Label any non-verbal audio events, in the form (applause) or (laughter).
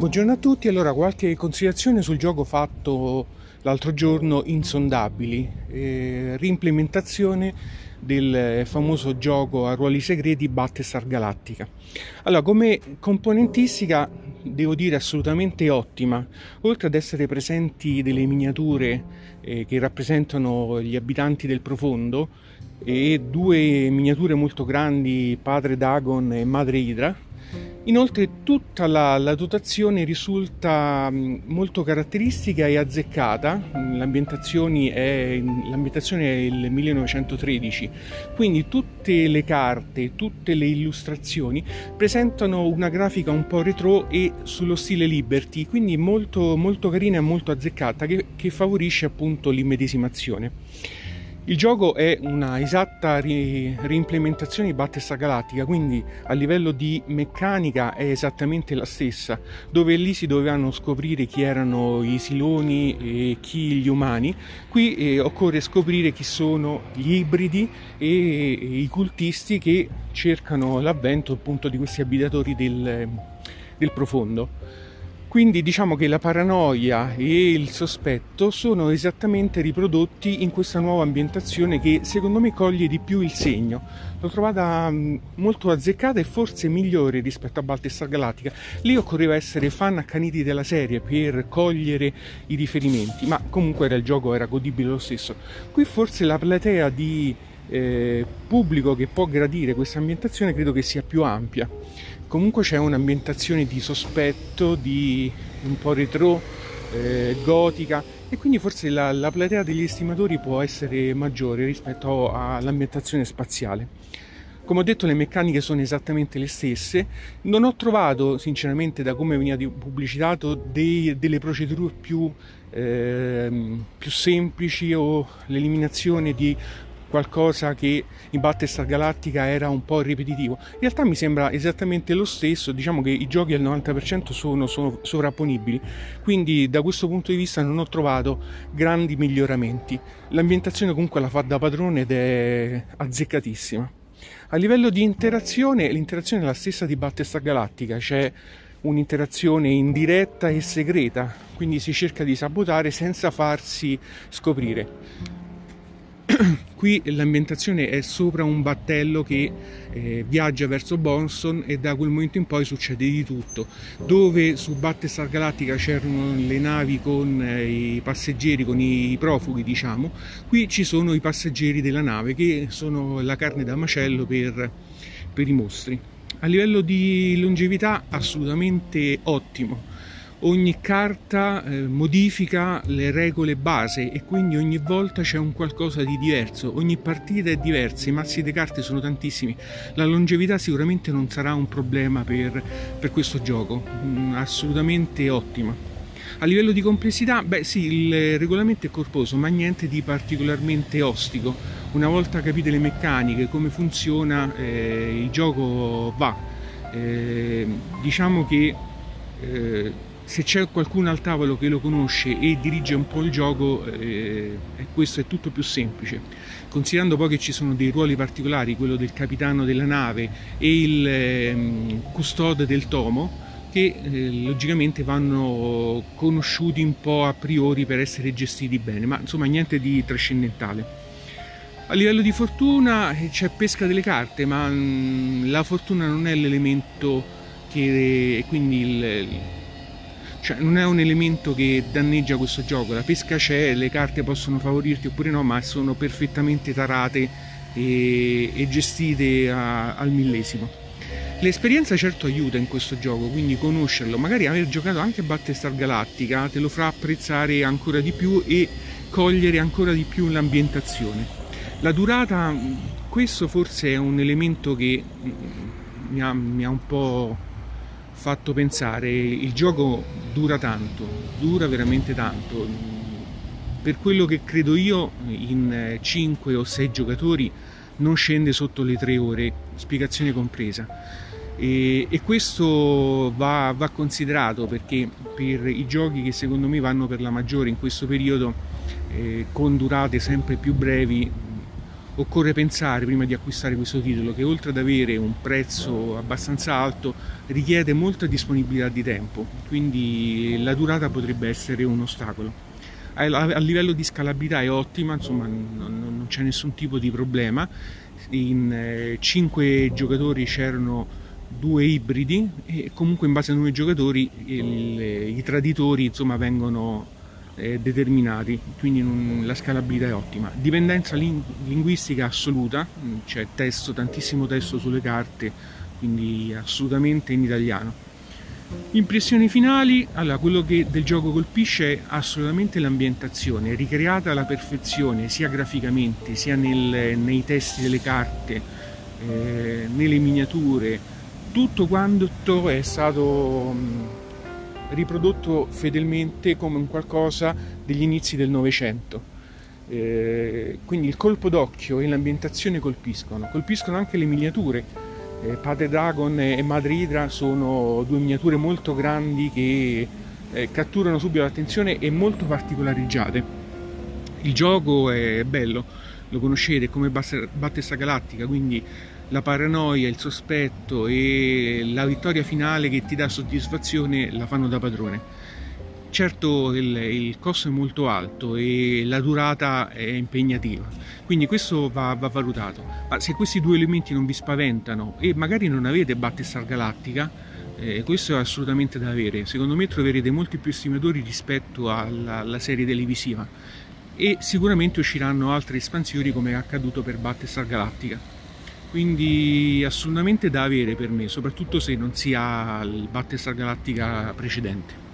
Buongiorno a tutti, allora qualche considerazione sul gioco fatto l'altro giorno Insondabili, eh, reimplementazione del famoso gioco a ruoli segreti Battlestar Galactica. Allora, come componentistica devo dire assolutamente ottima, oltre ad essere presenti delle miniature eh, che rappresentano gli abitanti del profondo e due miniature molto grandi, padre Dagon e madre Idra, Inoltre tutta la, la, dotazione risulta molto caratteristica e azzeccata, l'ambientazione è, l'ambientazione è il 1913, quindi tutte le carte, tutte le illustrazioni presentano una grafica un po' retro e sullo stile Liberty, quindi molto, molto carina e molto azzeccata che, che favorisce appunto l'immedesimazione. Il gioco è una esatta ri- reimplementazione di Battlestar Galactica, quindi a livello di meccanica è esattamente la stessa, dove lì si dovevano scoprire chi erano i siloni e chi gli umani, qui eh, occorre scoprire chi sono gli ibridi e, e i cultisti che cercano l'avvento appunto di questi abitatori del, del profondo. Quindi diciamo che la paranoia e il sospetto sono esattamente riprodotti in questa nuova ambientazione che secondo me coglie di più il segno. L'ho trovata mm, molto azzeccata e forse migliore rispetto a Baltestar Galactica. Lì occorreva essere fan accaniti della serie per cogliere i riferimenti, ma comunque era il gioco era godibile lo stesso. Qui forse la platea di eh, pubblico che può gradire questa ambientazione credo che sia più ampia comunque c'è un'ambientazione di sospetto, di un po' retro, eh, gotica e quindi forse la, la platea degli estimatori può essere maggiore rispetto all'ambientazione spaziale. Come ho detto le meccaniche sono esattamente le stesse, non ho trovato sinceramente da come veniva pubblicitato dei, delle procedure più, eh, più semplici o l'eliminazione di qualcosa che in Battlestar Galactica era un po' ripetitivo. In realtà mi sembra esattamente lo stesso, diciamo che i giochi al 90% sono, sono sovrapponibili, quindi da questo punto di vista non ho trovato grandi miglioramenti. L'ambientazione comunque la fa da padrone ed è azzeccatissima. A livello di interazione, l'interazione è la stessa di Battlestar Galactica, c'è un'interazione indiretta e segreta, quindi si cerca di sabotare senza farsi scoprire. (clears throat) qui l'ambientazione è sopra un battello che eh, viaggia verso Bonson e da quel momento in poi succede di tutto. Dove su Battlestar Galactica c'erano le navi con eh, i passeggeri con i profughi diciamo qui ci sono i passeggeri della nave che sono la carne da macello per, per i mostri. A livello di longevità assolutamente ottimo ogni carta eh, modifica le regole base e quindi ogni volta c'è un qualcosa di diverso, ogni partita è diversa, i mazzi di carte sono tantissimi, la longevità sicuramente non sarà un problema per, per questo gioco, mm, assolutamente ottima. A livello di complessità, beh sì, il regolamento è corposo, ma niente di particolarmente ostico. Una volta capite le meccaniche, come funziona, eh, il gioco va. Eh, diciamo che eh, se c'è qualcuno al tavolo che lo conosce e dirige un po' il gioco, eh, questo è tutto più semplice. Considerando poi che ci sono dei ruoli particolari, quello del capitano della nave e il eh, custode del tomo, che eh, logicamente vanno conosciuti un po' a priori per essere gestiti bene, ma insomma niente di trascendentale. A livello di fortuna eh, c'è pesca delle carte, ma mh, mm, la fortuna non è l'elemento che quindi il, cioè non è un elemento che danneggia questo gioco, la pesca c'è, le carte possono favorirti oppure no, ma sono perfettamente tarate e, e gestite a, al millesimo. L'esperienza certo aiuta in questo gioco, quindi conoscerlo, magari aver giocato anche Battlestar Galactica te lo fa apprezzare ancora di più e cogliere ancora di più l'ambientazione. La durata, questo forse è un elemento che mi ha, mi ha un po' fatto pensare, il gioco dura tanto, dura veramente tanto. Per quello che credo io, in 5 o 6 giocatori non scende sotto le 3 ore, spiegazione compresa. E, e questo va, va, considerato perché per i giochi che secondo me vanno per la maggiore in questo periodo, eh, con durate sempre più brevi, occorre pensare prima di acquistare questo titolo che oltre ad avere un prezzo abbastanza alto richiede molta disponibilità di tempo, quindi la durata potrebbe essere un ostacolo. A livello di scalabilità è ottima, insomma non c'è nessun tipo di problema. In 5 eh, giocatori c'erano due ibridi e comunque in base a nuovi giocatori il, i traditori insomma vengono eh, determinati, quindi non, la scalabilità è ottima. Dipendenza ling linguistica assoluta, c'è testo, tantissimo testo sulle carte, quindi assolutamente in italiano. Impressioni finali, allora quello che del gioco colpisce è assolutamente l'ambientazione, ricreata alla perfezione sia graficamente sia nel, nei testi delle carte, eh, nelle miniature, tutto quanto è stato riprodotto fedelmente come un qualcosa degli inizi del Novecento. Eh, quindi il colpo d'occhio e l'ambientazione colpiscono, colpiscono anche le miniature. Eh, Padre Dragon e Madre Hydra sono due miniature molto grandi che eh, catturano subito l'attenzione e molto particolarizzate. Il gioco è bello, lo conoscete come Battista Galattica, quindi la paranoia, il sospetto e la vittoria finale che ti dà soddisfazione la fanno da padrone. Certo il, il costo è molto alto e la durata è impegnativa, quindi questo va, va, valutato. Ma se questi due elementi non vi spaventano e magari non avete Battlestar Galactica, eh, questo è assolutamente da avere. Secondo me troverete molti più estimatori rispetto alla, alla serie televisiva e sicuramente usciranno altre espansioni come è accaduto per Battlestar Galactica quindi assolutamente da avere per me, soprattutto se non si ha il Battlestar Galactica precedente.